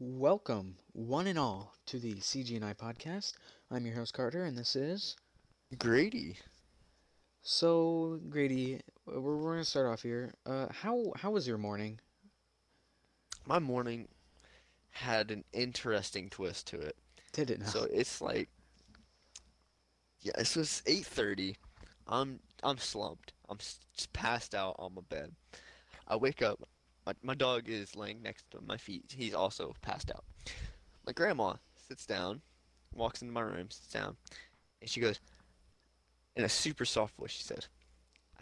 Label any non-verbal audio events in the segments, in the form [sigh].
Welcome, one and all, to the CG&I podcast. I'm your host Carter, and this is Grady. so Grady. We're, we're gonna start off here. Uh, how how was your morning? My morning had an interesting twist to it. Did it now? So it's like, yeah, this was 8:30. I'm I'm slumped. I'm just passed out on my bed. I wake up. My, my dog is laying next to my feet. He's also passed out. My grandma sits down, walks into my room, sits down, and she goes, in a super soft voice, she says,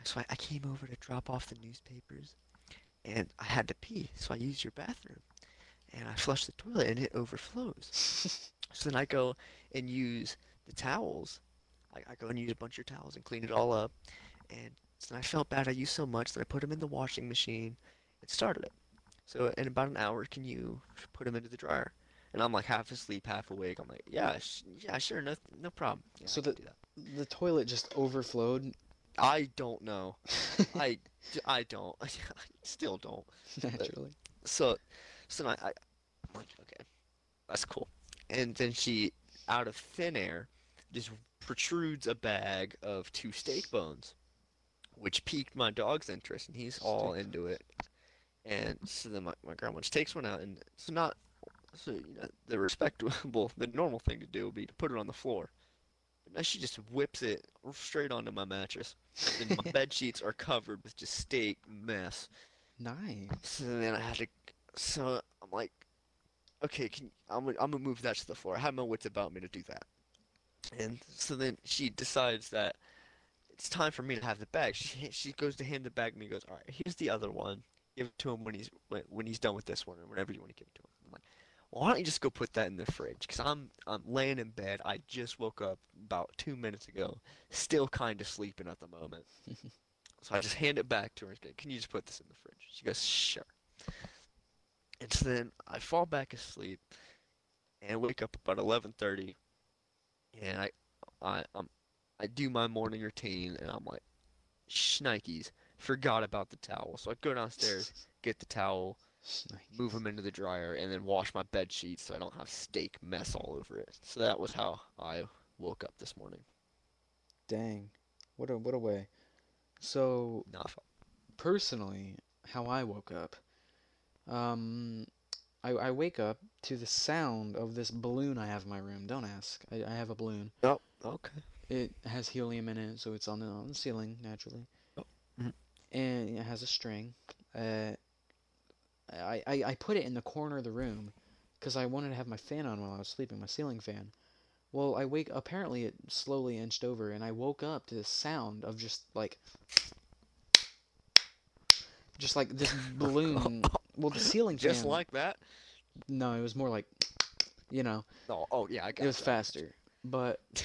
"So I, I came over to drop off the newspapers, and I had to pee, so I used your bathroom, and I flushed the toilet, and it overflows." [laughs] So then I go and use the towels. I, I go and use a bunch of towels and clean it all up. And so then I felt bad. I used so much that I put them in the washing machine and started it. So in about an hour, can you put them into the dryer? And I'm like half asleep, half awake. I'm like, yeah, sh yeah, sure, no, no problem. Yeah, So the- do that. the toilet just overflowed I don't know. [laughs] I, I don't. [laughs] I still don't. naturally. Uh, so, so I, I, I'm like, okay, that's cool. And then she, out of thin air, just protrudes a bag of two steak bones, which piqued my dog's interest, and he's all into it. And so then my, my grandma just takes one out, and it's not, so you know, the respectable, the normal thing to do would be to put it on the floor. But now she just whips it straight onto my mattress. And my bed sheets are covered with just steak mess. Nice. So then I had to, so I'm like, okay, can I'm I'm gonna move that to the floor. I had my wits about me to do that. And so then she decides that it's time for me to have the bag. She she goes to hand the bag to me. and Goes, all right, here's the other one. Give it to him when he's when, when he's done with this one, or whenever you want to give it to him. I'm like, well, why don't you just go put that in the fridge? Because I'm I'm laying in bed. I just woke up about two minutes ago, still kind of sleeping at the moment. [laughs] So I just hand it back to her and go, Can you just put this in the fridge? She goes, Sure. And so then I fall back asleep and wake up about 11:30 and I I um I do my morning routine and I'm like, Shnikes, forgot about the towel. So I go downstairs, get the towel, move them into the dryer, and then wash my bed sheets so I don't have steak mess all over it. So that was how I woke up this morning. Dang. What a what a way. So Not fun. personally, how I woke up, um, I, I wake up to the sound of this balloon I have in my room. Don't ask. I, I have a balloon. Oh, okay. It has helium in it, so it's on the, on the ceiling naturally. And it has a string. Uh, I, I, I put it in the corner of the room because I wanted to have my fan on while I was sleeping, my ceiling fan. Well, I wake. Apparently, it slowly inched over, and I woke up to the sound of just like, just like this [laughs] balloon. [laughs] Well, the ceiling fan. Just like that? No, it was more like, you know, Oh, oh yeah, I got it was that. faster. But [laughs]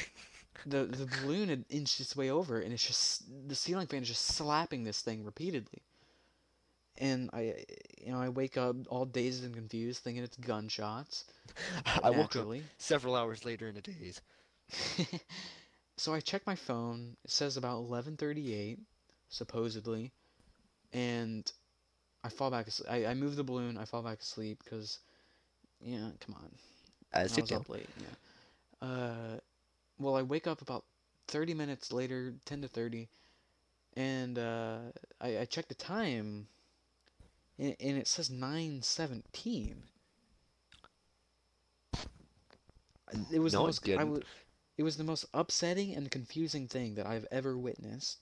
the the balloon had inched its way over, and it's just the ceiling fan is just slapping this thing repeatedly. And I, you know, I wake up all dazed and confused, thinking it's gunshots. [laughs] I woke up several hours later in a daze. [laughs] so I check my phone. It says about 11:38, supposedly, and I fall back asleep. I, I move the balloon. I fall back asleep because, yeah, come on. As I you was up late. Yeah. Uh, well, I wake up about 30 minutes later, 10 to 30, and uh, I, I check the time, and, and it says 9:17. It was the No, it most. I didn't. was. It was the most upsetting and confusing thing that I've ever witnessed,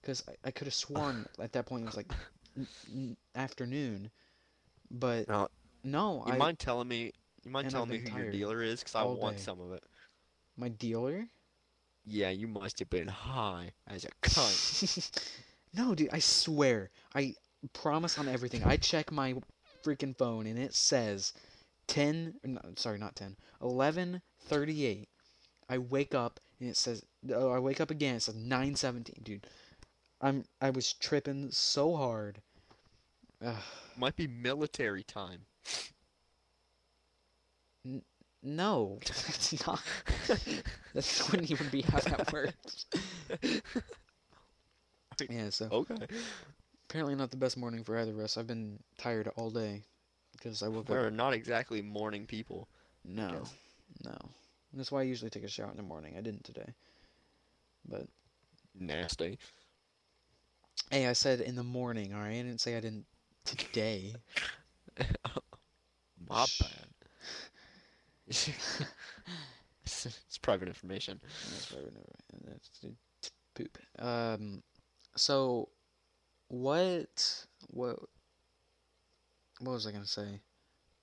because I, I could have sworn [sighs] at that point it was like n- n- afternoon, but Now, no, You I mind telling me? You mind telling me who your dealer is? Because I want day. some of it. My dealer. Yeah, you must have been high as a cunt. [laughs] no, dude, I swear. I promise on everything. I check my freaking phone and it says 10, no, sorry, not 10, 11:38. I wake up and it says oh, I wake up again, it says 9:17, dude. I'm I was tripping so hard. Ugh, Might be military time. No, [laughs] it's not. That wouldn't even be how that works. [laughs] Yeah, so Okay. apparently not the best morning for either of us. I've been tired all day because I woke up. We're not exactly morning people. No, no. That's why I usually take a shower in the morning. I didn't today. But Nasty. hey, I said in the morning. All right, I didn't say I didn't today. [laughs] My bad. [laughs] it's, private information. That's right. no, That's poop. Um, so what? What? What was I gonna say?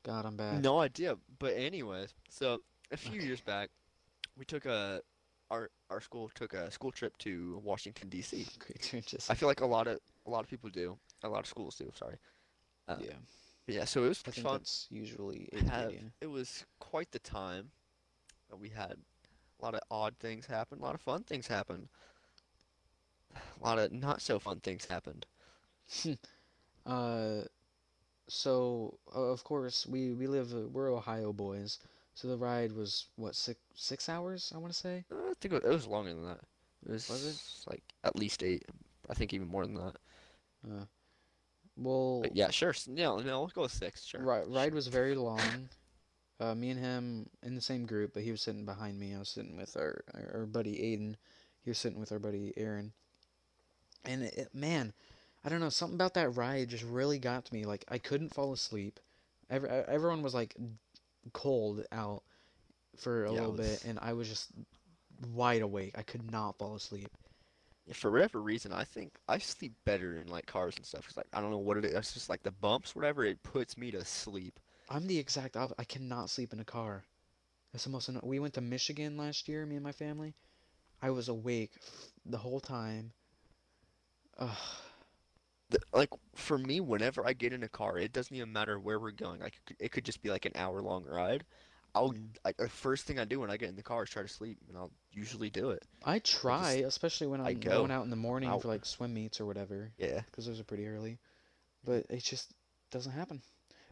God, I'm bad. No idea. But anyways, so a few years back, we took a our our school took a school trip to Washington D.C. [laughs] I feel like a lot of a lot of people do. A lot of schools do. Sorry. Uh, yeah. Yeah. So it was I fun. usually have it was quite the time. We had a lot of odd things happen, a lot of fun things happened. A lot of not so fun things happened. [laughs] Uh, so uh, of course we we live uh, we're Ohio boys, so the ride was what six six hours I want to say. Uh, I think it it was longer than that. It was, Was it? like at least eight. I think even more than that. Uh, well, But yeah, sure. No, no, we'll go with six. Sure. ri ride was very long. [coughs] Uh, me and him in the same group, but he was sitting behind me. I was sitting with our our, buddy Aiden. He was sitting with our buddy Aaron. And it, it- man, I don't know, something about that ride just really got to me. Like I couldn't fall asleep. Every, everyone was like cold out for a Yeah, it little bit, and I was just wide awake. I could not fall asleep. For whatever reason, I think I sleep better in like cars and stuff. 'cause, like I don't know what it is. It's just like the bumps, whatever. It puts me to sleep. I'm the exact opposite. I cannot sleep in a car. That's the most. anno- We went to Michigan last year, me and my family. I was awake f- the whole time. Ugh. The, like for me, whenever I get in a car, it doesn't even matter where we're going. Like it could just be like an hour long ride. I'll like the first thing I do when I get in the car is try to sleep, and I'll usually do it. I try, especially when I I'm go. going out in the morning I'll- for like swim meets or whatever, Yeah. because those are pretty early. But it just doesn't happen.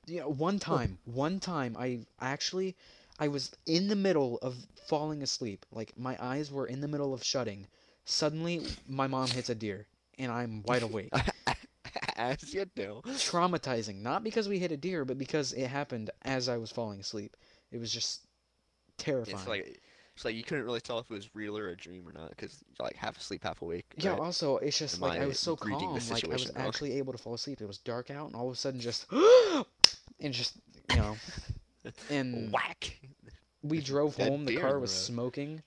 You know, one time, one time, I actually, I was in the middle of falling asleep. Like my eyes were in the middle of shutting. Suddenly, my mom hits a deer, and I'm wide awake. [laughs] As you do. traumatizing. Not because we hit a deer, but because it happened as I was falling asleep. It was just terrifying. It's like it's like you couldn't really tell if it was real or a dream or not because you're like half asleep, half awake. yeah, right? also it's just Am like I I was so calm, like I was wrong? actually able to fall asleep. It was dark out, and all of a sudden just [gasps] and just you know, [laughs] and Whack. we [laughs] drove home. The car was road. smoking.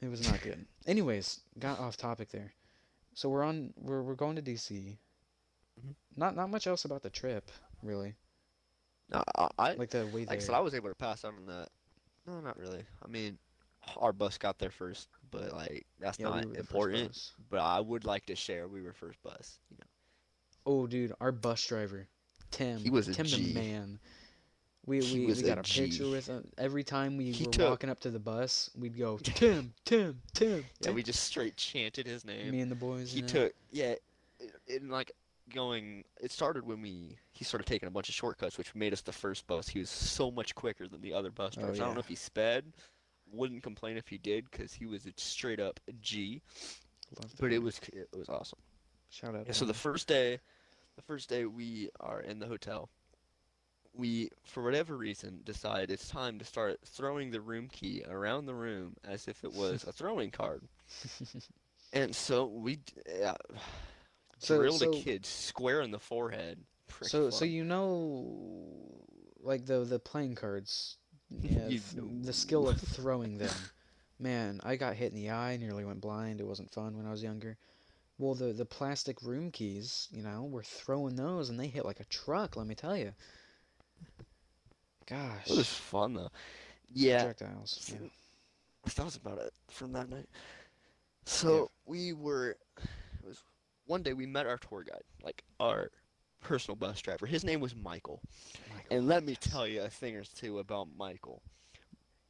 It was not good. Anyways, got off topic there. So we're on. We're we're going to DC. Mhm. Not not much else about the trip, really. No, I, I Like the way like I said, I was able to pass out on that. No, not really. I mean, our bus got there first, but like that's yeah, not first important. But I would like to share we were first bus. You know, Oh, dude, our bus driver, Tim. He was a Tim G. the man. We He we, was we a got a picture with him every time we He were took- walking up to the bus. We'd go Tim, Tim, Tim. yeah, we just straight chanted his name. Me and the boys. he yeah. took yeah, in, in like going. It started when we he started taking a bunch of shortcuts, which made us the first bus. He was so much quicker than the other bus Oh, drivers. I don't know if he sped. Wouldn't complain if he did, because he was a straight up G. But it was it was awesome. shout out. Yeah, so the first day, the first day we are in the hotel, we, for whatever reason, decide it's time to start throwing the room key around the room as if it was a [laughs] throwing card. [laughs] And so we yeah, So- drilled so- a kid square in the forehead. So so you know, like the the playing cards, [laughs] yeah, You know. the skill of [laughs] throwing them. Man, I got hit in the eye, nearly went blind. It wasn't fun when I was younger. Well, the the plastic room keys, you know, we're throwing those, and they hit like a truck. Let me tell you. Gosh, It was fun though. Yeah, projectiles. yeah. that was about it from that night. So we were, one day we met our tour guide, like oh. our personal bus driver. His name was Michael. Michael, And let me yes. tell you a thing or two about Michael.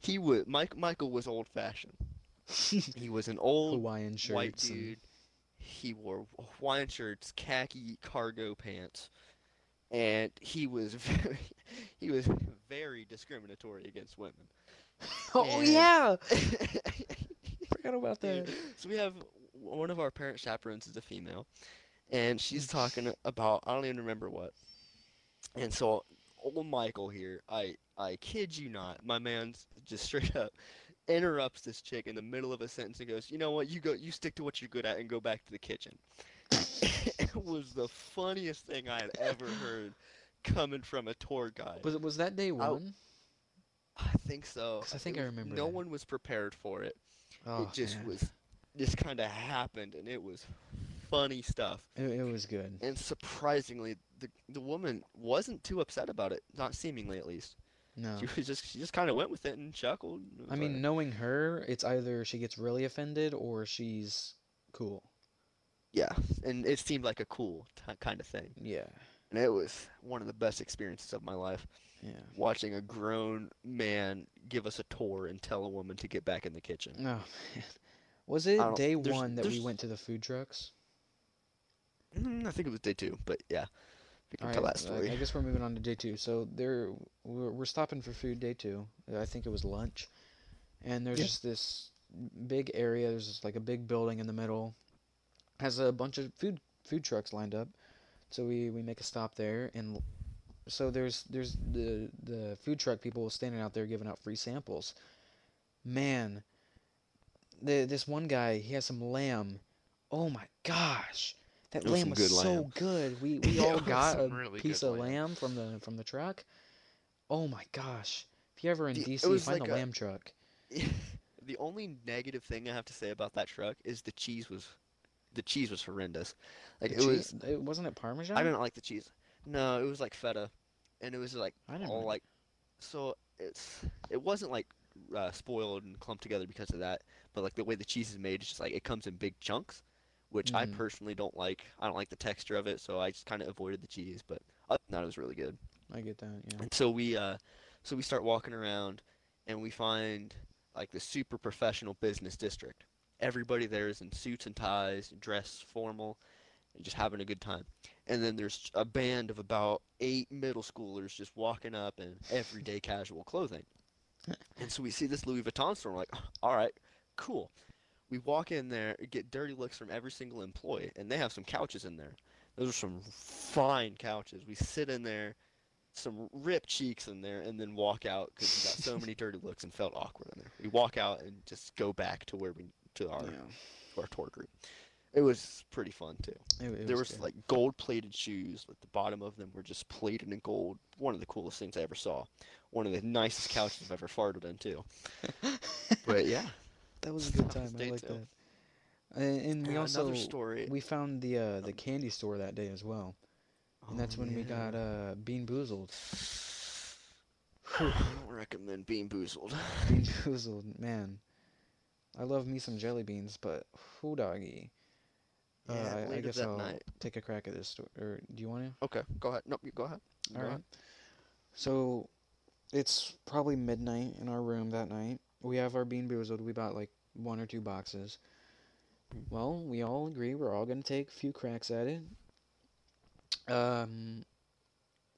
He was Mike. Michael was old fashioned. [laughs] He was an old Hawaiian shirts. white and- dude. He wore Hawaiian shirts, khaki cargo pants, and he was [laughs] very, he was very discriminatory against women. [laughs] Oh and- yeah, forgot about that. So we have one of our parent chaperones is a female, and she's talking about I don't even remember what. And so old Michael here. I I kid you not. My man's just straight up interrupts this chick in the middle of a sentence and goes, "You know what? You go. You stick to what you're good at and go back to the kitchen." [laughs] it was the funniest thing I had ever heard coming from a tour guide. Was it was that day one? I think so. I think It I remember No that. one was prepared for it. Oh, it just man. was, just kind of happened, and it was funny stuff. It, it was good. And surprisingly, the the woman wasn't too upset about it. Not seemingly, at least. No. She was just she just kind of went with it and chuckled. it I mean, like- knowing her, it's either she gets really offended or she's cool. yeah, and it seemed like a cool t- kind of thing. Yeah. And it was one of the best experiences of my life, Yeah. watching a grown man give us a tour and tell a woman to get back in the kitchen. Oh [laughs] man. Was it day there's- one that we went to the food trucks? Mm, I think it was day two, but yeah, we can All tell right, that I- story. I guess we're moving on to day two. So there, we're, we're stopping for food day two. I think it was lunch, and there's Yeah. just this big area. There's just like a big building in the middle, has a bunch of food food trucks lined up. So we, we make a stop there, and so there's there's the the food truck people standing out there giving out free samples. Man, the this one guy he has some lamb. Oh my gosh. That was lamb was good so lamb. good. We [laughs] we all got a really piece of lamb. lamb from the from the truck. Oh my gosh! If you're ever in The- DC, find like the a- lamb truck. [laughs] the only negative thing I have to say about that truck is the cheese was, the cheese was horrendous. Like The it cheese- was, it wasn't it Parmesan. I didn't like the cheese. No, it was like feta, and it was like all really- like, so it's it wasn't like uh, spoiled and clumped together because of that, but like the way the cheese is made, it's just like it comes in big chunks, which I Mhm. personally don't like. I don't like the texture of it, so I just kind of avoided the cheese. But other than that, it was really good. I get that. Yeah. And so we uh so we start walking around and we find like the super professional business district. Everybody there is in suits and ties, dressed formal, and just having a good time. And then there's a band of about eight middle schoolers just walking up in everyday casual clothing. And so we see this Louis Vuitton store, we're like, oh, all right, cool. We walk in there, get dirty looks from every single employee, and they have some couches in there. Those are some fine couches. We sit in there, some ripped cheeks in there, and then walk out because we got so many dirty looks and felt awkward in there. We walk out and just go back to where we to our yeah. to our tour group. It was pretty fun too. It, it there was was like gold-plated shoes. Like the bottom of them were just plated in gold. One of the coolest things I ever saw. One of the nicest couches I've ever farted in too. [laughs] But yeah, that was a good [laughs] time. I like that. And, and we also we found the uh, the Um, candy store that day as well, and that's Oh, when we got uh, Bean Boozled. [sighs] I don't recommend being boozled. Bean [laughs] Boozled, man. I love me some jelly beans, but who doggy. Uh, Yeah, I, I guess I'll night. take a crack at this story. Or do you want to? Okay, go ahead. Nope, you go ahead. You All go right. ahead. So, it's probably midnight in our room that night. We have our Bean Boozled. We bought like one or two boxes. Well, we all agree we're all gonna take a few cracks at it. Um,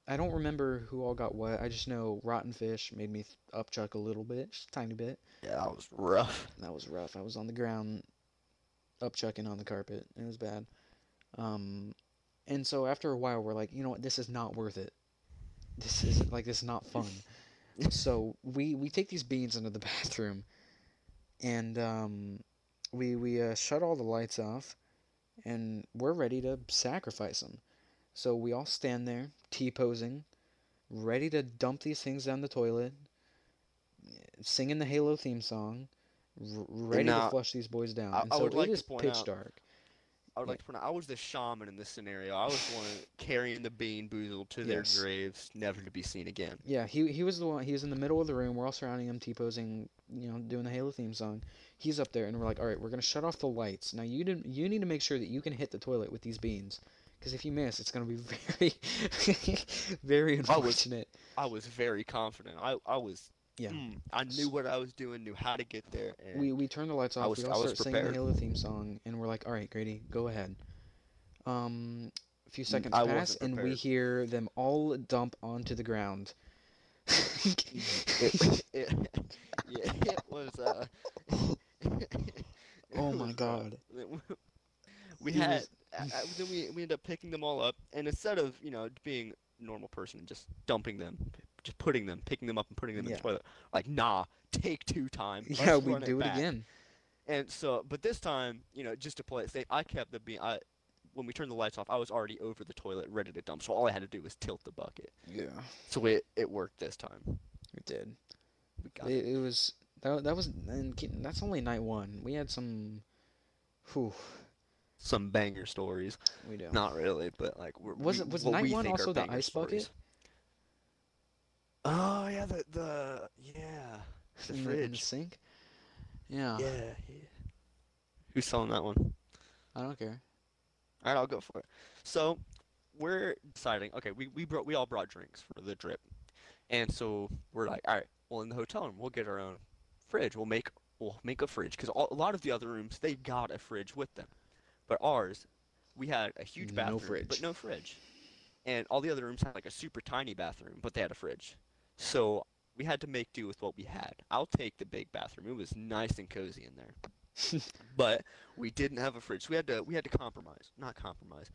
I don't remember who all got what. I just know Rotten Fish made me th- upchuck a little bit, just a tiny bit. Yeah, that was rough. That was rough. I was on the ground, upchucking on the carpet. It was bad. Um, and so after a while, we're like, you know what? This is not worth it. This is like this is not fun. [laughs] so we we take these beans into the [laughs] bathroom, and um, we we uh, shut all the lights off, and we're ready to sacrifice them. So we all stand there, T posing, ready to dump these things down the toilet, singing the Halo theme song, ready now, to flush these boys down. I- and I so would it like to is point pitch out- dark. I would like to point out I was the shaman in this scenario. I was the one [laughs] carrying the bean boozled to their Yes. graves, never to be seen again. Yeah, he he was the one. He was in the middle of the room. We're all surrounding him, T posing, you know, doing the Halo theme song. He's up there, and we're like, all right, we're gonna shut off the lights. Now you didn't. You need to make sure that you can hit the toilet with these beans, because if you miss, it's gonna be [laughs] very, [laughs] very I was- unfortunate. I was very confident. I, I was Yeah. mm, I knew what I was doing, knew how to get there, and We we turn the lights I off. was- we I all was start singing the. Halo theme song, and we're like, all right, Grady, go ahead. Um, a few seconds I pass, and we hear them all dump onto the ground. it, it, [laughs] yeah, it was uh [laughs] Oh my rough. God. We had uh, uh, then we we ended up picking them all up, and instead of you know being normal person and just dumping them, just putting them, picking them up and putting them in the toilet. Like, nah, take two time. [laughs] yeah, let's we do it back." again. And so, but this time, you know, just to play it safe, I kept the beam. I, when we turned the lights off, I was already over the toilet, ready to dump. So all I had to do was tilt the bucket. Yeah, So it it worked this time. it did. We got it. It, it was that, that was and that's only night one. We had some. Whew, Some banger stories. we do. Not really, but like we're, Was it- was night one also the ice bucket? Stories. Oh yeah, the the yeah the in, the, in the fridge. sink. Yeah, Yeah, yeah. Who's selling that one? I don't care. All right, I'll go for it. So we're deciding. Okay, we we brought we all brought drinks for the drip, and so we're like, all right, well in the hotel room we'll get our own fridge. We'll make we'll make a fridge because a lot of the other rooms they got a fridge with them, but ours we had a huge No bathroom fridge. but no fridge, and all the other rooms had like a super tiny bathroom but they had a fridge. So we had to make do with what we had. I'll take the big bathroom. It was nice and cozy in there [laughs] but we didn't have a fridge. So we had to we had to compromise, not compromise.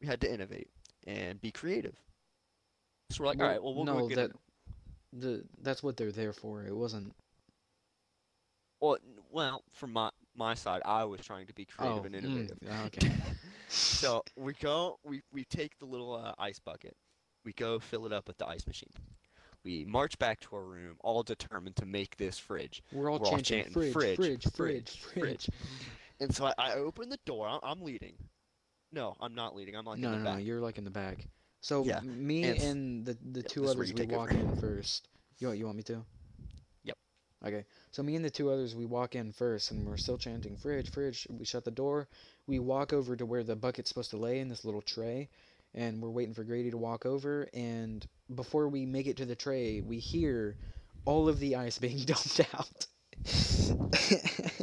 We had to innovate and be creative. So we're like, all Well, right, well we'll no, go get that a, the that's what they're there for. It wasn't. well, well, from my my side, I was trying to be creative oh, and mm, innovative. yeah, okay. [laughs] So we go, we we take the little uh, ice bucket, we go fill it up with the ice machine. We march back to our room, all determined to make this fridge. We're all We're all chanting fridge, "Fridge, fridge, fridge, fridge. And so I, I open the door. I'm, leading. No, I'm not leading. I'm like No, in no, the no, back. you're like in the back. So Yeah, me and and the the two is where others we take over. walk [laughs] in first. You want you want me to? Yep. Okay. So me and the two others we walk in first and we're still chanting fridge, fridge. We shut the door. We walk over to where the bucket's supposed to lay in this little tray and we're waiting for Grady to walk over and before we make it to the tray, we hear all of the ice being [laughs] dumped out. [laughs]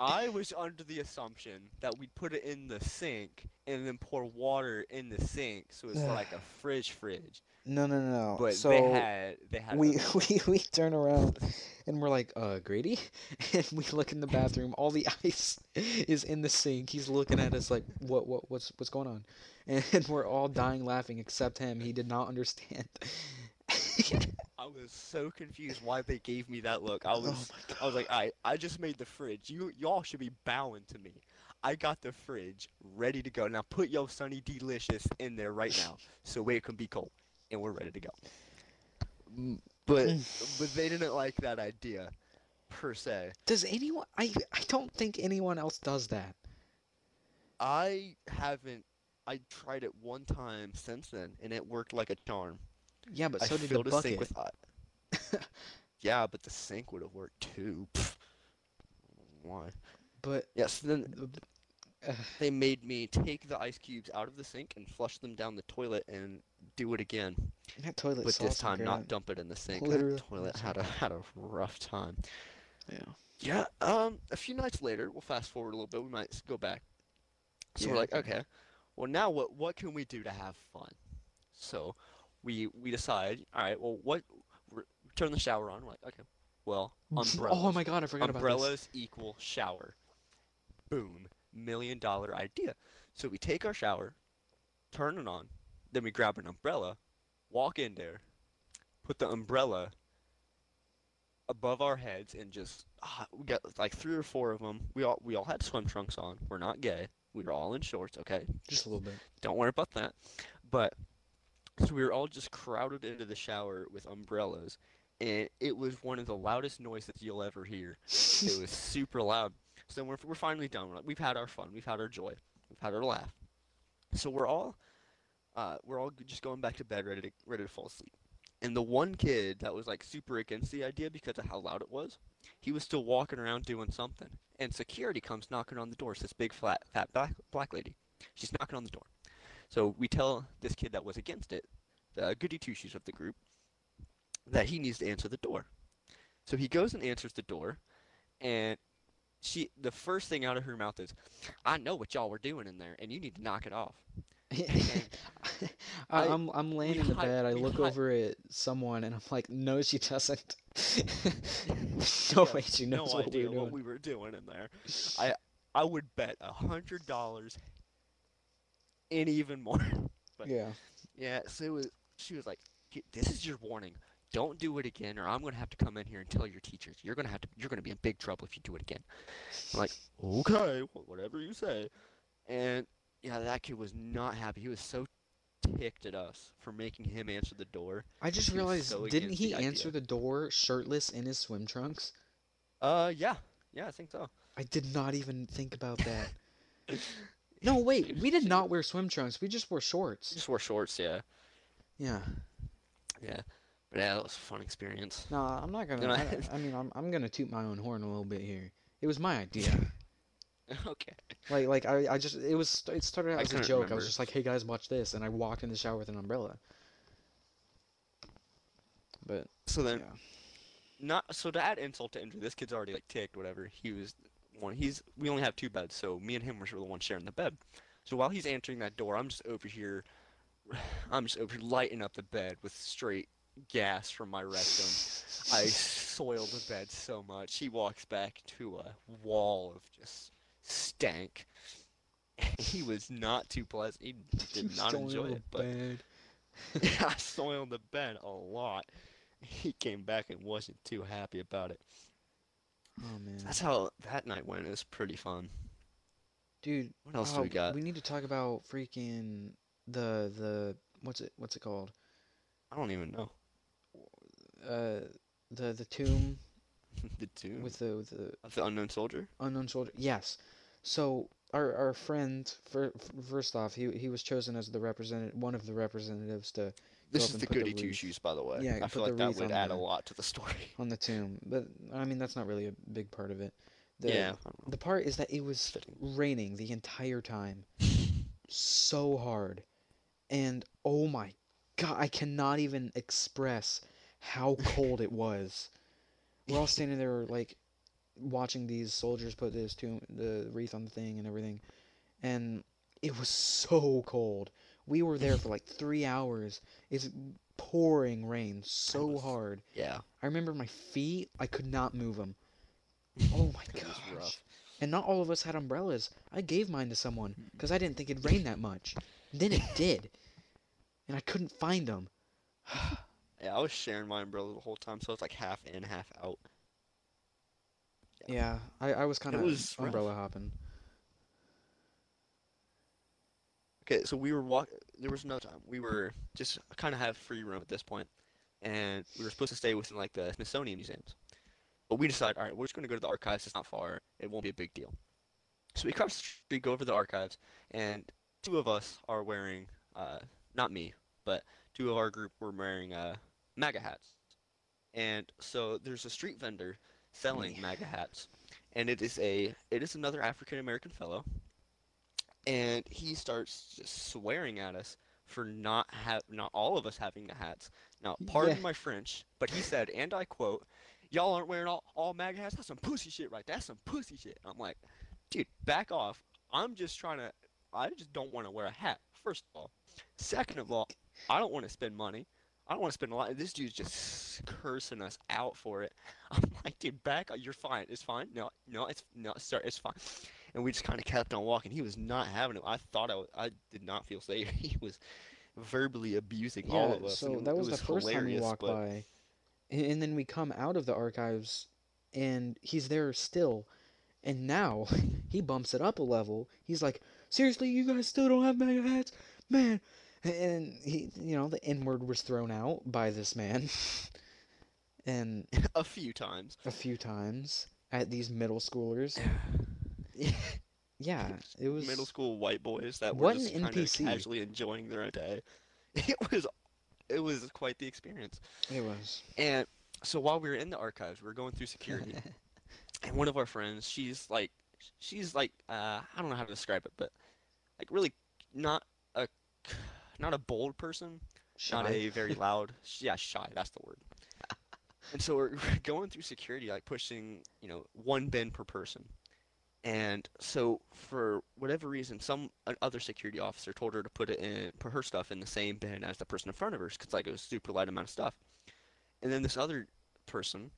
I was under the assumption that we'd put it in the sink and then pour water in the sink, so it's like a fridge fridge. no, no, no. But so they had they had we, [laughs] we we turn around [laughs] and we're like, uh, Grady? [laughs] And we look in the bathroom. All the ice is in the sink. He's looking at us like, what, what, what's, what's going on? And we're all dying laughing except him. He did not understand. I was so confused why they gave me that look. I Oh was I was like, I I just made the fridge. You y'all should be bowing to me. I got the fridge ready to go. Now put yo Sunny Delicious in there right now, so it can be cold, and we're ready to go. Mm, But but they didn't like that idea, per se. Does anyone? I I don't think anyone else does that. I haven't. I tried it one time since then, and it worked like a charm. Yeah, but I so did the bucket. sink with i- [laughs] Yeah, but the sink would have worked too. Pfft. Why? but Yes. then uh, they made me take the ice cubes out of the sink and flush them down the toilet and do it again. that toilet. But this time, not crap. dump it in the sink. Literally. That toilet had a had a rough time. Yeah. Yeah. Um. A few nights later, we'll fast forward a little bit. We might go back. So Yeah, we're like, okay. okay. Well, now what? What can we do to have fun? So we we decide. All right. Well, what? we turn the shower on. We're like, okay. Well, umbrellas. [laughs] Oh my god, I forgot about this. umbrellas equal shower. Boom. Million dollar idea. So we take our shower, turn it on, then we grab an umbrella, walk in there, put the umbrella above our heads, and just ah, we got like three or four of them. We all we all had swim trunks on. We're not gay. We were all in shorts. Okay, Just a little bit. don't worry about that. But so we were all just crowded into the shower with umbrellas, and it was one of the loudest noises you'll ever hear. It was [laughs] super loud. So we're we're finally done. We're like, we've had our fun. We've had our joy. We've had our laugh. So we're all uh, we're all just going back to bed, ready to ready to fall asleep. And the one kid that was like super against the idea because of how loud it was, he was still walking around doing something. And security comes knocking on the door. It's this big flat fat black black lady. She's knocking on the door. So we tell this kid that was against it, the goody two shoes of the group, that he needs to answer the door. So he goes and answers the door, and she the first thing out of her mouth is, "I know what y'all were doing in there, and you need to knock it off." [laughs] I, I- I'm I'm laying in the hi- bed. I look hi- over at someone and I'm like, no, she doesn't. [laughs] no Yeah, way, she knows no what idea doing. what we were doing in there. I I would bet a hundred dollars, and even more. [laughs] but- Yeah. Yeah, so it was she was like, "This is your warning. Don't do it again, or I'm gonna have to come in here and tell your teachers. You're gonna have to. You're gonna be in big trouble if you do it again." I'm like, "Okay, whatever you say." And yeah, that kid was not happy. He was so ticked at us for making him answer the door. I just realized, so didn't he the answer the door shirtless in his swim trunks? Uh, yeah, yeah, I think so. I did not even think about that. [laughs] No, wait, we did not wear swim trunks. We just wore shorts. Just wore shorts, yeah, Yeah. yeah. But yeah, that was a fun experience. No, I'm not gonna. I, I- mean, I'm I'm gonna toot my own horn a little bit here. It was my [laughs] idea. okay. Like like I, I just it was it started out I as a joke. I was just like, hey guys, watch this, and I walked in the shower with an umbrella. But So then, yeah, not so to add insult to injury, this kid's already like ticked, whatever. He was one. He's we only have two beds, so me and him were the ones sharing the bed. So while he's answering that door, I'm just over here. [sighs] I'm just over here lighting up the bed with straight gas from my rectum. I soiled the bed so much. He walks back to a wall of just stank. [laughs] He was not too pleasant. He did [laughs] not enjoy the it, but bed. [laughs] I soiled the bed a lot. He came back and wasn't too happy about it. Oh man, That's how that night went. It was pretty fun. dude. What else do oh, we got? We need to talk about freaking the the what's it what's it called? I don't even know. Uh, the the tomb [laughs] the tomb with the with the of the unknown soldier. unknown soldier. Yes. So our our friend, for, first off, he he was chosen as the representative, one of the representatives to This is the goody two shoes, by the way. Yeah, I feel like that would add a lot to the story. [laughs] on the tomb. But I mean, that's not really a big part of it. The, yeah. I don't know. The part is that it was raining the entire time, [laughs] so hard, and oh my god, I cannot even express how [laughs] cold it was. We're all standing there like watching these soldiers put this tomb, the wreath on the thing and everything, and it was so cold. We were there for like three hours. It's pouring rain so was- hard. Yeah. I remember my feet, I could not move them. [laughs] Oh my gosh. rough. And not all of us had umbrellas. I gave mine to someone mm. because I didn't think it'd rain that much. Then it [laughs] did. And I couldn't find them. [sighs] Yeah, I was sharing my umbrella the whole time, so it's like half in, half out. Yeah, I, I was kind of was rough. umbrella hopping. Okay, so we were walk. There was another time we were just kind of have free room at this point, and we were supposed to stay within like the Smithsonian museums, but we decided, all right, we're just gonna go to the archives. It's not far. It won't be a big deal. So we cross the street, go over to the archives, and two of us are wearing, uh, not me, but two of our group were wearing uh, MAGA hats, and so there's a street vendor selling. [laughs] MAGA hats, and it is a it is another African American fellow and he starts just swearing at us for not have not all of us having the hats. Now, pardon Yeah. my French, but he said, and I quote, "Y'all aren't wearing all all MAGA hats. That's some pussy shit, right? That's some pussy shit." I'm like, dude, back off. I'm just trying to. I just don't want to wear a hat. First of all, second of all, I don't want to spend money. I don't want to spend a lot. This dude's just cursing us out for it. [laughs] I'm like, dude, back. You're fine. It's fine. No, no, it's no, sir. It's fine and we just kind of kept on walking. He was not having it. I thought I, was, I did not feel safe. [laughs] He was verbally abusing all of us. so it, that it was, the first time we walked but by. And, and then we come out of the archives and he's there still. And now [laughs] he bumps it up a level. He's like, seriously, you guys still don't have MAGA hats? Man. And he, you know, the N word was thrown out by this man. [laughs] and a few times. a few times at these middle schoolers. [sighs] [laughs] Yeah, it [laughs] was middle school white boys that were just kind of casually enjoying their day. [laughs] It was, it was quite the experience. It was. And so while we were in the archives, we were going through security, and one of our friends, she's like, she's like, uh, I don't know how to describe it, but like really not a, not a bold person, not a very loud, yeah, shy. That's the word. And so we're, we're going through security, like pushing, you know, one bin per person. And so for whatever reason, some other security officer told her to put it in, put her stuff in the same bin as the person in front of her, because like it was super light amount of stuff. And then this other person,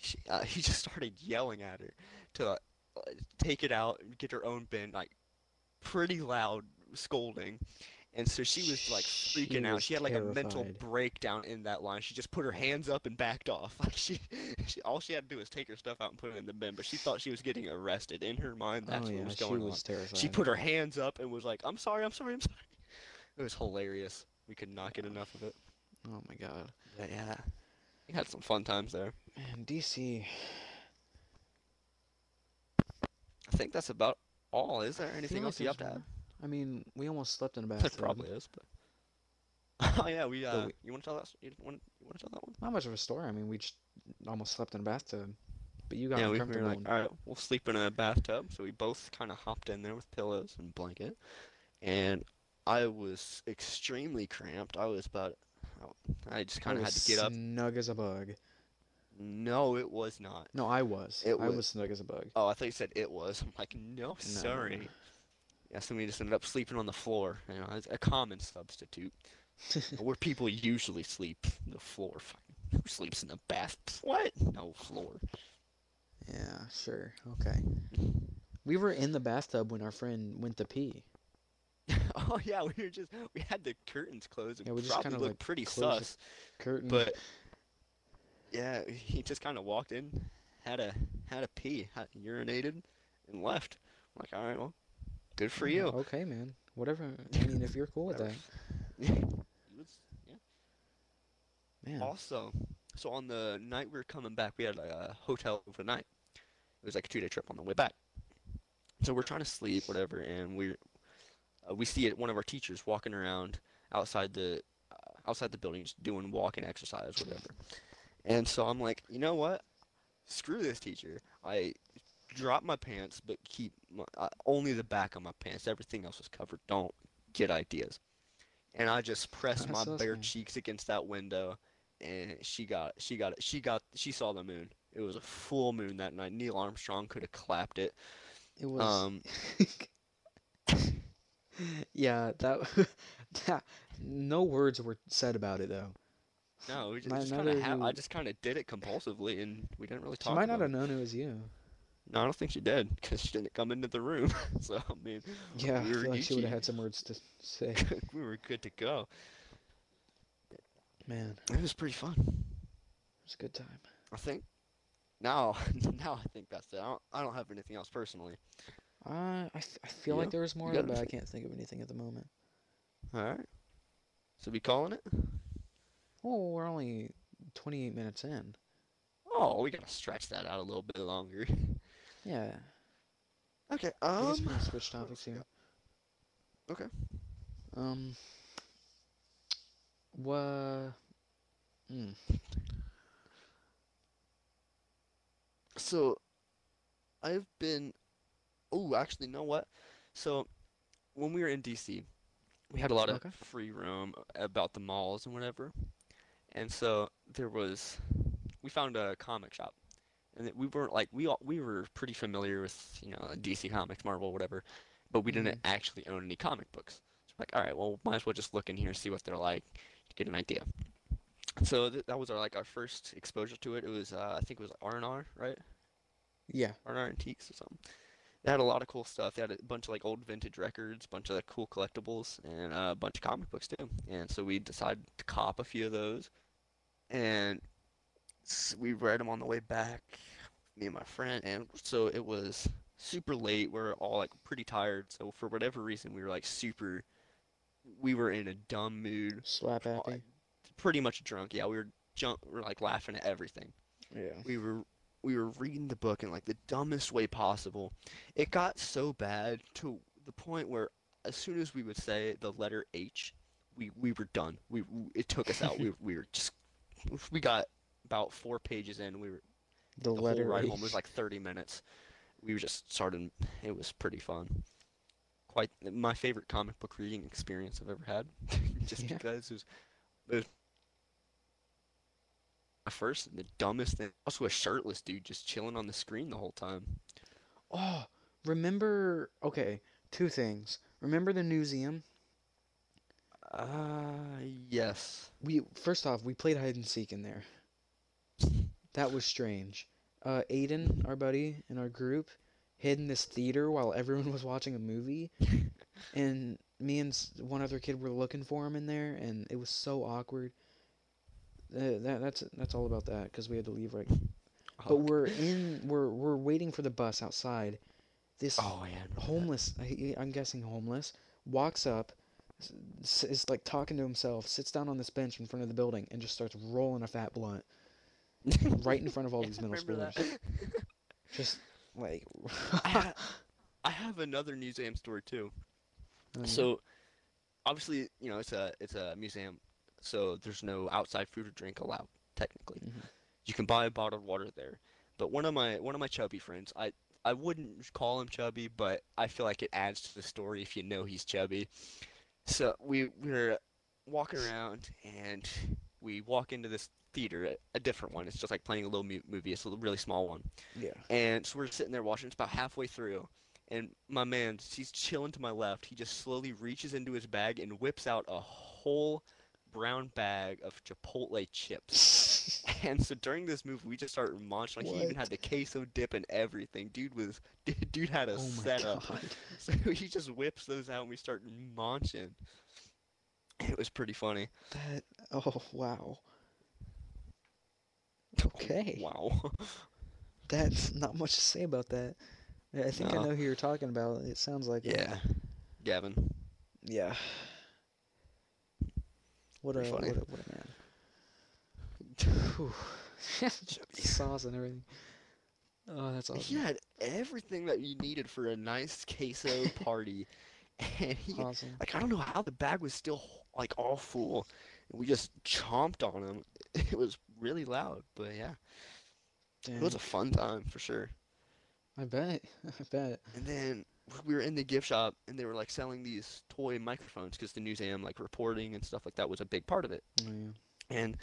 she, uh, [laughs] he just started yelling at her to uh, take it out, and get her own bin, like pretty loud scolding. And so she was like She freaking out. She had like a mental breakdown in that line. She just put her hands up and backed off. [laughs] Like she, she all she had to do was take her stuff out and put it in the bin. But she thought she was getting arrested. In her mind, oh, that's oh what yeah, was she going was terrified. on. She put her hands up and was like, "I'm sorry, I'm sorry, I'm sorry." [laughs] It was hilarious. We could not get enough of it. Oh my god. But yeah, we had some fun times there. Man, DC. I think that's about all. Is there anything else you have to add? More. I mean, we almost slept in a There bathtub. probably is, but. [laughs] Oh yeah, we uh, we- you want to tell that? You want you want to tell that one? Not much of a story. I mean, we just almost slept in a bathtub. But you got Yeah, we, we were like, all right, we'll sleep in a bathtub. So we both kind of hopped in there with pillows and blanket, and I was extremely cramped. I was about, I just kind of had to get up. Snug as a bug. No, it was not. No, I was. It I was- was snug as a bug. Oh, I thought you said it was. I'm like, no, sorry. Yeah, so we just ended up sleeping on the floor. You know, it's a common substitute. [laughs] Where people usually sleep, the floor. Who sleeps in the bath? What? No floor. Yeah, sure. Okay. We were in the bathtub when our friend went to pee. [laughs] Oh yeah, we were just we had the curtains closed. It Yeah, we just probably kinda, looked like, pretty sus, Curtain. but yeah, he just kind of walked in, had a had a pee, had urinated, and left. I'm like, all right, well, good for you. Okay, man. Whatever. I mean, if you're cool with that. Whatever. He was- yeah. Man. Also, so on the night we were coming back, we had a hotel overnight. It was like a two-day trip on the way back. So we're trying to sleep, whatever, and we uh, we see it, one of our teachers walking around outside the uh, outside the buildings doing walking exercise, whatever. And so I'm like, you know what? Screw this teacher. I drop my pants, but keep my, uh, only the back of my pants. Everything else is covered. Don't get ideas. And I just pressed That's my bare cheeks against that window, and she got she got it. She got she saw the moon. It was a full moon that night. Neil Armstrong could have clapped it. It was. Um, [laughs] yeah, that, [laughs] that. No words were said about it though. no, we just, just kind of have have. I just kind of did it compulsively, and we didn't really She talk might not have it. known it was you. No, I don't think she did, because she didn't come into the room. [laughs] so I mean, Yeah, we I feel like she would have had some words to say. [laughs] we were good to go. Man, It was pretty fun. it was a good time. I think. Now, [laughs] now I think that's it. I don't, I don't have anything else personally. Uh, I, I feel Yeah, like there was more, but I can't think of anything at the moment. All right. So we calling it? Oh, we're only 28 minutes in. Oh, we gotta stretch that out a little bit longer. Yeah, Okay. I Um. guess we can switch topics here. Okay. Um, what? Hmm. So, I've been. Oh, actually, you know what? So, when we were in DC, we had a lot of Okay. free room about the malls and whatever. And so there was, we found a comic shop, and we weren't like we all we were pretty familiar with you know DC Comics, Marvel, whatever, but we didn't actually own any comic books. So we're like, all right, well, might as well just look in here and see what they're like to get an idea. So th that was our like our first exposure to it. It was uh, I think it was R and R, right? Yeah. R&R Antiques or something. They had a lot of cool stuff. They had a bunch of like old vintage records, a bunch of like, cool collectibles, and uh, a bunch of comic books too. And so we decided to cop a few of those, and we read them on the way back, me and my friend. And so it was super late. We are all like pretty tired. So for whatever reason, we were like super. We were in a dumb mood, Slap happy. pretty much drunk. Yeah, we were jump. We were like laughing at everything Yeah. we were we were reading the book in like the dumbest way possible. It got so bad to the point where as soon as we would say the letter H, we we were done. We, we it took us out. we [laughs] we were just we got about four pages in. We were The, the letter whole ride H. home was like 30 minutes. We were just starting. It was pretty fun. Quite my favorite comic book reading experience I've ever had. [laughs] just Yeah. because it was, it was first the dumbest thing. Also, a shirtless dude just chilling on the screen the whole time. Oh, remember? Okay, two things. Remember the museum? Uh, yes. We first off, we played hide and seek in there. That was strange. Uh, Aiden, our buddy in our group, hid in this theater while everyone [laughs] was watching a movie, and me and one other kid were looking for him in there, and it was so awkward. Uh, that that's that's all about that because we had to leave right. But we're in we're we're waiting for the bus outside. This Oh yeah. I remember that. homeless I- I'm guessing homeless walks up is like talking to himself sits down on this bench in front of the building and just starts rolling a fat blunt [laughs] right in front of all Yeah, these I [laughs] middle schoolers [laughs] just like I, ha- I have another museum story too. Oh, yeah. So, obviously, you know, it's a it's a museum, so there's no outside food or drink allowed technically. Mhm. You can buy a bottled water there. But one of my one of my chubby friends, I I wouldn't call him chubby, but I feel like it adds to the story if you know he's chubby. So we we were walking around and we walk into this theater, a, a different one. It's just like playing a little mu- movie. It's a really small one. yeah And so we're sitting there watching. It's about halfway through, and my man, he's chilling to my left. He just slowly reaches into his bag and whips out a whole brown bag of Chipotle chips. [laughs] And so during this movie, we just started munching. Like he even had the queso dip and everything. Dude was, [laughs] dude had a oh setup. god [laughs] So he just whips those out, and we start munching. It was pretty funny. that oh wow okay [laughs] Wow. [laughs] that's not much to say about that I think I know who you're talking about it sounds like a- Yeah. Gavin. yeah what a, what a what a man [laughs] sauce and everything. Oh, that's awesome. He had everything that you needed for a nice queso party, and he Awesome. like I don't know how the bag was still like all full. And we just chomped on him. [laughs] It was really loud, but yeah, it was a fun time for sure. I bet. [laughs] I bet. And then we were in the gift shop, and they were like selling these toy microphones because the museum like reporting and stuff like that was a big part of it. Oh, yeah. And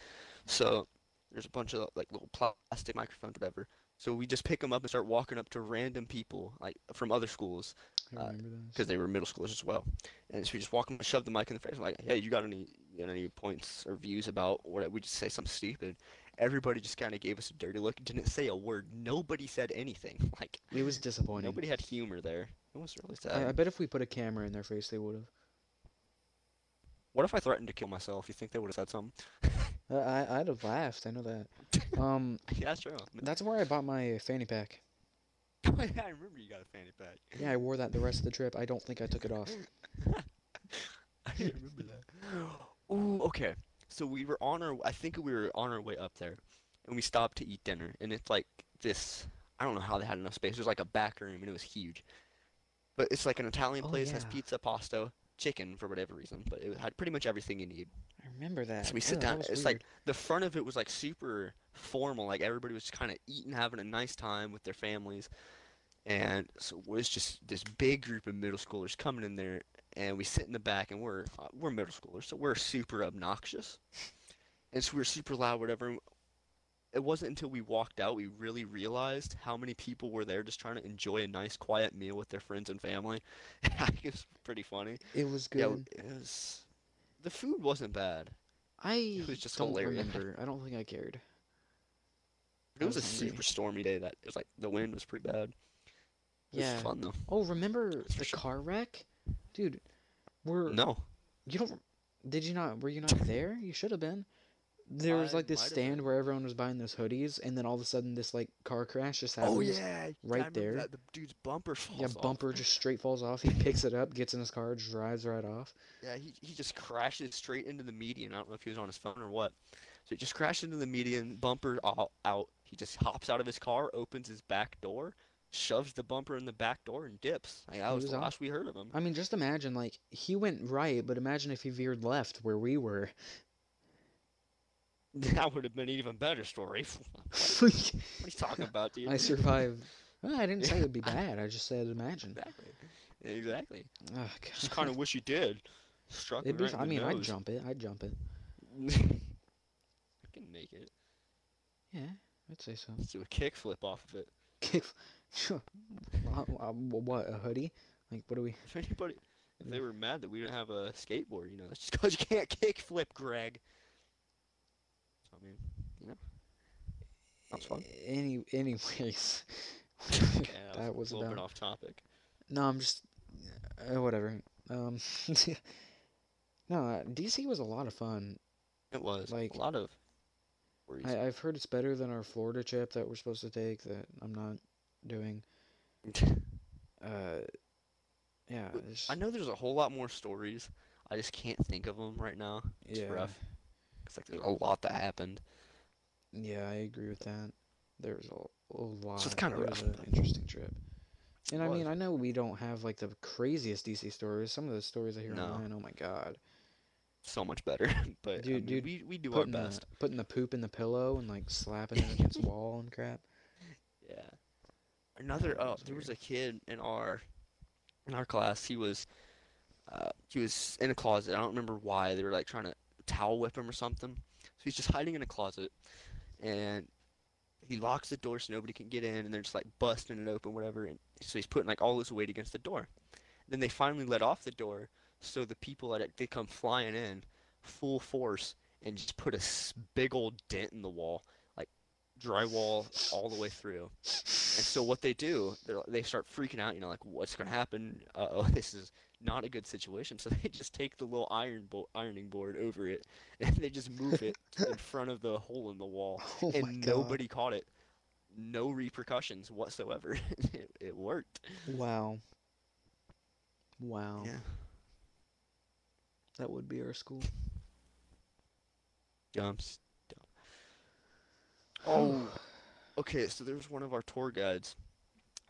so there's a bunch of like little plastic microphones, whatever. So we just pick them up and start walking up to random people like from other schools I Uh, because they were middle schoolers as well. And so we just walk them, and shove the mic in the face, like, hey, you got any, any points or views about what? We just say something stupid. Everybody just kind of gave us a dirty look, didn't say a word. Nobody said anything. [laughs] Like It was disappointing. nobody had humor there. It was really I, I bet if we put a camera in their face, they would have. What if I threatened to kill myself? You think they would have said something? I, [laughs] I I'd have laughed. I know that. Um, [laughs] yeah, that's true. that's where I bought my fanny pack. I remember you got a fanny pack. Yeah, I wore that the rest of the trip. I don't think I took it off. I remember that. Ooh, okay. So we were on our, I think we were on our way up there, and we stopped to eat dinner, and it's like this. I don't know how they had enough space. It was like a back room, and it was huge. But it's like an Italian Oh, place, has yeah. pizza, pasta, chicken for whatever reason, but it had pretty much everything you need. I remember that. So we oh, sit that down. was It's weird. like the front of it was like super formal, like everybody was kind of eating, having a nice time with their families. And so it was just this big group of middle schoolers coming in there, and we sit in the back, and we're uh, we're middle schoolers, so we're super obnoxious, and so we're super loud, whatever. It wasn't until we walked out we really realized how many people were there just trying to enjoy a nice, quiet meal with their friends and family. [laughs] it was pretty funny. It was Yeah, good. it was. The food wasn't bad. I it was just don't hilarious. remember. I don't think I cared. It I was a hungry. super stormy day. That it was like the wind was pretty bad. Yeah. fun though. Oh, remember the sure. car wreck? Dude, we're No, you don't did you not were you not there? You should have been. There was like this stand where everyone was buying those hoodies and then all of a sudden this like car crash just oh, happens. Oh yeah, right there. That. The dude's bumper falls off. Yeah, off. bumper just straight falls off. He picks it up, gets in his car, drives right off. Yeah, he he just crashes straight into the median. I don't know if he was on his phone or what. So he just crashed into the median, bumper all out. He just hops out of his car, opens his back door, shoves the bumper in the back door, and dips. Like, that was was the off. last we heard of him. I mean, just imagine like he went right, but imagine if he veered left where we were. [laughs] That would have been an even better story. [laughs] what are you talking about, dude? I survived. [laughs] Well, I didn't say it'd be bad. I just said imagine. Exactly. Exactly. Oh, Just kind of wish you did. Struck It'd be. right I mean, I'd jump it. I'd jump it. I can make it. Yeah, I'd say so. Let's do a kickflip off of it. Kick. [laughs] What a hoodie? Like what do we? [laughs] If anybody, if they were mad that we didn't have a skateboard, you know, that's just because you can't kickflip, Greg. So, I mean, you know, that's fun. Any anyways. [laughs] Yeah, that was a little about. bit off topic. No, I'm just. Uh, whatever. Um, no, uh, DC was a lot of fun. It was Like- a lot of. I, I've heard it's better than our Florida trip that we're supposed to take that I'm not doing. [laughs] Uh, yeah, it's, I know there's a whole lot more stories. I just can't think of them right now. It's yeah, rough. It's like there's a lot that happened. yeah, I agree with that. There's a, a lot. it's kinda rough. an interesting trip. And I mean. I know we don't have like the craziest DC stories. Some of the stories I hear No. online, oh my god. So much better. [laughs] but I Dude- mean, dude, we we do our Putting the, best. putting the poop in the pillow and like slapping it against the [laughs] wall and crap. Yeah. Another oh, there was a kid in our in our class. He was uh he was in a closet. I don't remember why. They were like trying to towel whip him or something. So he's just hiding in a closet and he locks the door so nobody can get in and they're just like busting it open whatever and so he's putting like all his weight against the door. Then they finally let off the door so the people that they come flying in full force and just put a big old dent in the wall drywall all the way through. And so what they do, they're, start freaking out, you know, like what's going to happen? Uh-oh, [laughs] this is not a good situation. So [laughs] they just take the little iron bo ironing board over it, [laughs] and they just move it in front of the hole in the wall, Oh and nobody caught it. No repercussions whatsoever. it, it worked. Wow. Wow. Yeah. That would be our school. Stuff. Oh, [sighs] okay. So there's one of our tour guides.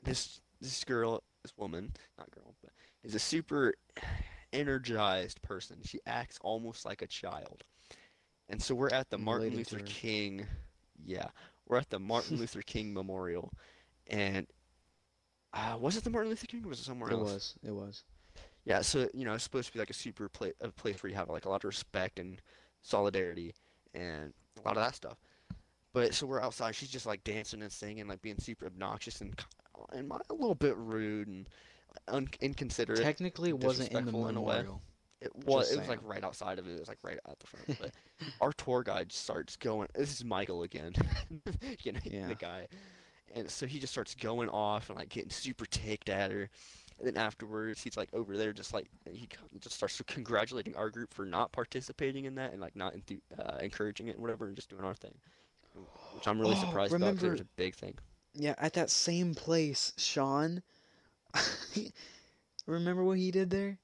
This this girl, this woman, not girl, but is a super energized person. She acts almost like a child. And so we're at the I'm Martin Luther her. King, yeah, we're at the Martin [laughs] Luther King Memorial, and uh, was it the Martin Luther King or was it somewhere It else? It was. It was. Yeah, so you know, it's supposed to be like a super pla a place where you have like a lot of respect and solidarity and a lot of that stuff. But so we're outside, she's just like dancing and singing, like being super obnoxious and and a little bit rude and un inconsiderate. Technically, it wasn't in the disrespectful in a way. memorial. It was just it was like right outside of it. It was like right at the front. But our tour guide starts going. This is Michael again, [laughs] you know, Yeah. the guy. And so he just starts going off and like getting super ticked at her. And then afterwards, he's like over there, just like he just starts congratulating our group for not participating in that and like not enthu uh, encouraging it and whatever, and just doing our thing. Which I'm really Oh, surprised about 'cause it was a big thing. Yeah, at that same place, Sean. [laughs] Remember what he did there?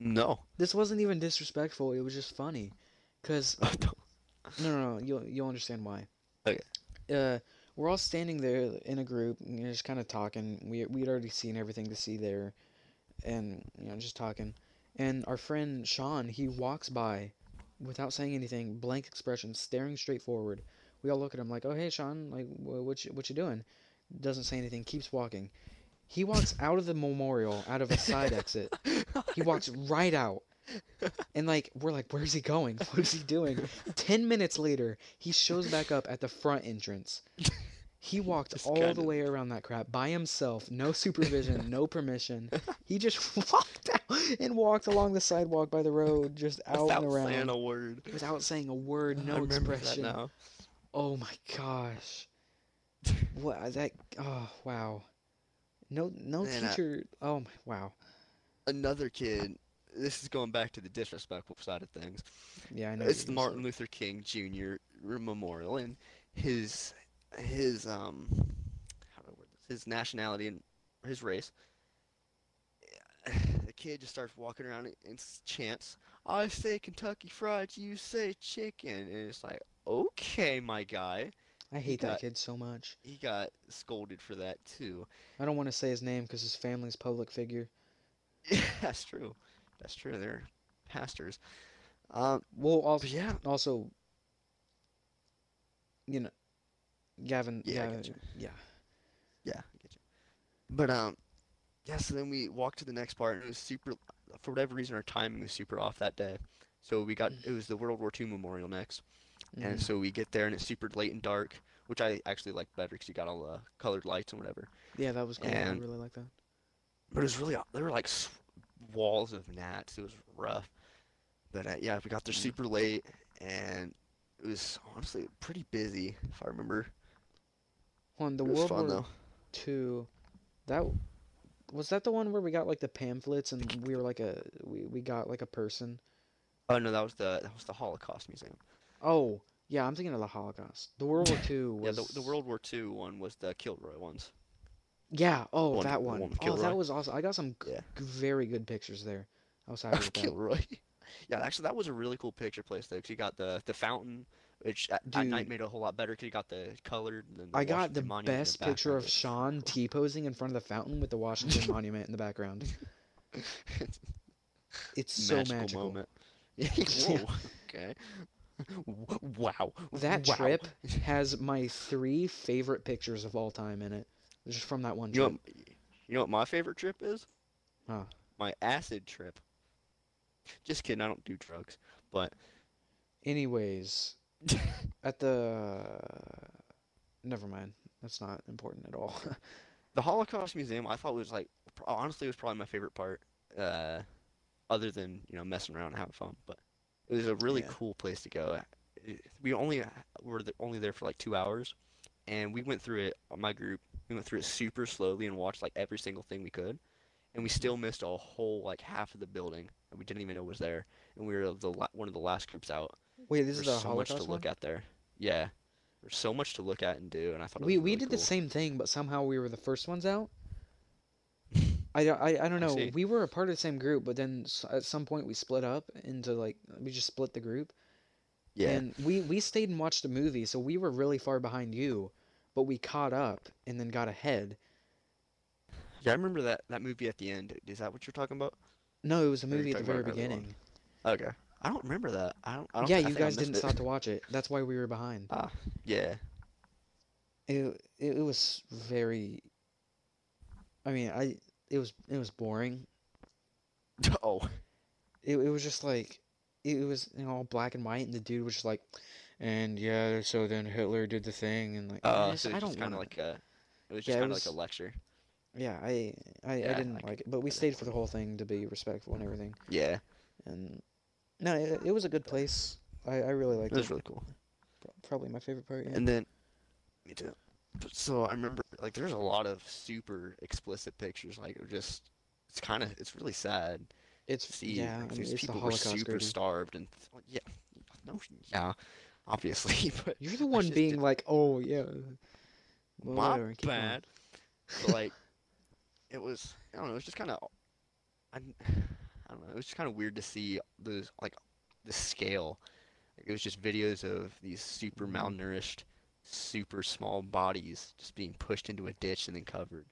No. This wasn't even disrespectful. It was just funny. Cause [laughs] no, no, no. You'll you'll understand why. Okay. Uh, we're all standing there in a group, and you're just kind of talking. We we'd already seen everything to see there, and you know just talking. And our friend Sean, he walks by, without saying anything, blank expression, staring straight forward. We all look at him like, "Oh hey Sean, like wha- what you, what you doing?" Doesn't say anything, keeps walking. He walks out of the memorial, out of a side exit. He walks right out. And like we're like, where's he going? [laughs] What is he doing? Ten minutes later, he shows back up at the front entrance. He walked all kinda- the way around that crap by himself, no supervision, no permission. He just [laughs] walked out and walked along the sidewalk by the road, just out Without and around, Without saying a word. without saying a word, no expression. Oh my gosh. What that? Oh wow. No, no Man, I- teacher. Oh my wow. Another kid. This is going back to the disrespectful side of things. Yeah, I know. It's the Martin saying. Luther King Jr. memorial, and his his um how do I word this? His nationality and his race. [sighs] The kid just starts walking around and chants, "I say Kentucky Fried, you say chicken," and it's like, okay, my guy. I hate that kid so much. He got scolded for that too. I don't want to say his name because his family's public figure. Yeah, [laughs] that's true. That's true. They're pastors. Um, Well, also, yeah, also, you know, Gavin. Yeah, I Gavin, get you. yeah. Yeah, I get you. But um, yeah. So then we walked to the next part, and it was super. For whatever reason, our timing was super off that day. So we got it was the World War II memorial next, and Mhm. so we get there, and it's super late and dark, which I actually like better because you got all the colored lights and whatever. Yeah, that was cool. I really like that. But it was really there were like walls of gnats. It was rough. But uh, yeah, we got there Mm. super late, and it was honestly pretty busy if I remember. On the World fun War though. Two, that was that the one where we got like the pamphlets and we were like a we, we got like a person? Oh no, that was the that was the Holocaust Museum. Oh, yeah, I'm thinking of the Holocaust. The World War II Yeah, the, the World War II one was the Kilroy ones. Yeah, oh, one- that one. one Oh, that was awesome. I got some Yeah. g- very good pictures there. I was happy [laughs] with that. Kilroy. [laughs] Yeah, actually, that was a really cool picture place though, 'cause you got the the fountain, which at, at night made it a whole lot better because you got the colored. Then the I got the Monument best the picture of. Sean [laughs] T posing in front of the fountain with the Washington [laughs] Monument in the background. [laughs] It's so magical magical. moment. Whoa. Okay. Wow. That wow. trip has my three favorite pictures of all time in it. Just from that one You know, trip. what, you know what my favorite trip is? Huh. My acid trip. Just kidding. I don't do drugs, but Anyways, [laughs] at the never mind. That's not important at all. [laughs] the Holocaust Museum I thought was like honestly it was probably my favorite part. Uh, other than you know messing around and having fun, but it was a really Yeah. cool place to go. We only were only there for like two hours, and we went through it. My group we went through it super slowly and watched like every single thing we could, and we still missed a whole like half of the building that we didn't even know was there, and we were the la one of the last groups out. Wait, this is There's the so much to Holocaust look one? at there. Yeah, there's so much to look at and do, and I thought it We we really did the same thing, but somehow we were the first ones out. [laughs] I, don't- I, I don't know. see. We were a part of the same group, but then at some point we split up into like we just split the group. Yeah, And we we stayed and watched a movie, so we were really far behind you, but we caught up and then got ahead. yeah, I remember that that movie at the end. Is that what you're talking about? No, it was a movie at the very about another one? beginning. Okay. I don't remember that. I don't. I don't Yeah, I you guys didn't it. stop to watch it. That's why we were behind. Ah, yeah. It, it it was very. I mean, I it was it was boring. [laughs] Oh, It it was just like it was you know all black and white, and the dude was just like, and yeah, so then Hitler did the thing, and like Oh, uh, so I don't kind of like a. It was just it kind of like a lecture. Yeah, I I, I didn't I like it, but we stayed for the whole thing to be respectful and everything. Yeah, And no, it, it was a good place. I, I really liked it It was really cool. Probably my favorite part. Yeah. And then, me too. But so I remember, like, there's a lot of super explicit pictures. Like, just, it's kind of, it's really sad it's see. yeah. like, I mean, these it's the people were super starved and, yeah, no, yeah, obviously, [laughs] but You're the one being did- like, oh yeah. Well, my whatever, bad. But like, it was I don't know. It was just kind of I, I don't know. It was just kind of weird to see those like the scale. Like, it was just videos of these super Mhm. malnourished, super small bodies just being pushed into a ditch and then covered.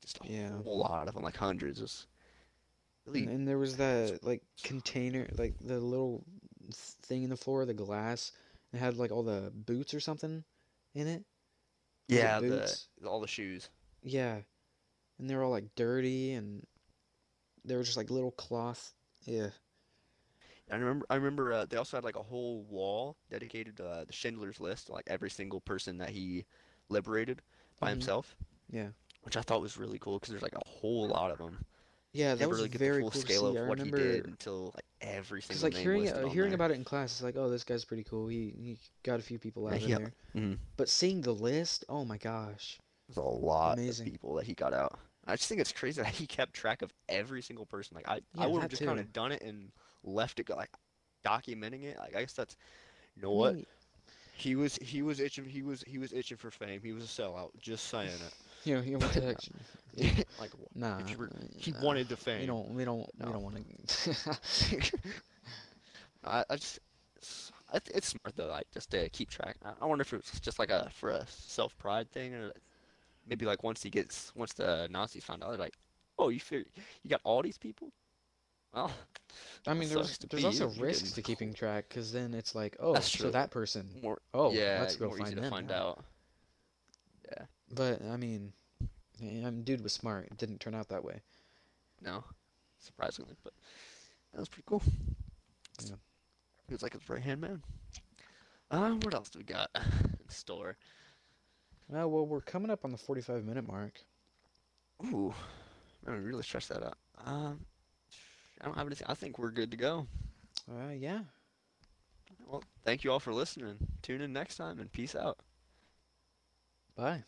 Just a Yeah. whole lot of them, like hundreds. It was really And, and there was that like container, like the little thing in the floor, the glass. It had like all the boots or something in it. Yeah, the boots? all the shoes. Yeah, and they were all like dirty, and they were just like little cloth. Yeah. I remember I remember uh, they also had like a whole wall dedicated to uh, the Schindler's List, like every single person that he liberated by Mhm. himself. Yeah. Which I thought was really cool because there's like a whole lot of them. Yeah, that Never was really very cool to scale see. of what he did until like every because like hearing hearing there. about it in class, it's like, oh, this guy's pretty cool. He he got a few people out Yeah, of he- there. Mhm. But seeing the list, oh my gosh. There's a lot Amazing. of people that he got out. I just think it's crazy [laughs] that he kept track of every single person. Like I, Yeah, I would have just kind of done it and left it go, like documenting it. Like I guess that's, you know what? He was he was itching he was he was itching for fame. He was a sellout. Just saying it. [laughs] you know, you know what the heck? Yeah. like Nah. were, he nah. wanted the fame. We don't. We don't. We don't want to. [laughs] I, I just it's, it's smart though, like just to keep track. I, I wonder if it was just like a for a self pride thing, or maybe like once he gets once the Nazis found out, they're like, oh, you fear you got all these people? Well, I mean, there's there's also you. Risks to keeping track, because then it's like, oh, so that person. more Oh, yeah, let's go find easy to them find out. But I mean, I mean, dude was smart. It didn't turn out that way. No, surprisingly, but that was pretty cool. Yeah. He was like his right hand man. Uh, what else do we got in store? Uh, well, we're coming up on the 45 minute mark. Ooh, man, we really stretched that out. Um, I don't have anything. I think we're good to go. Uh, yeah. Well, thank you all for listening. Tune in next time and peace out. Bye.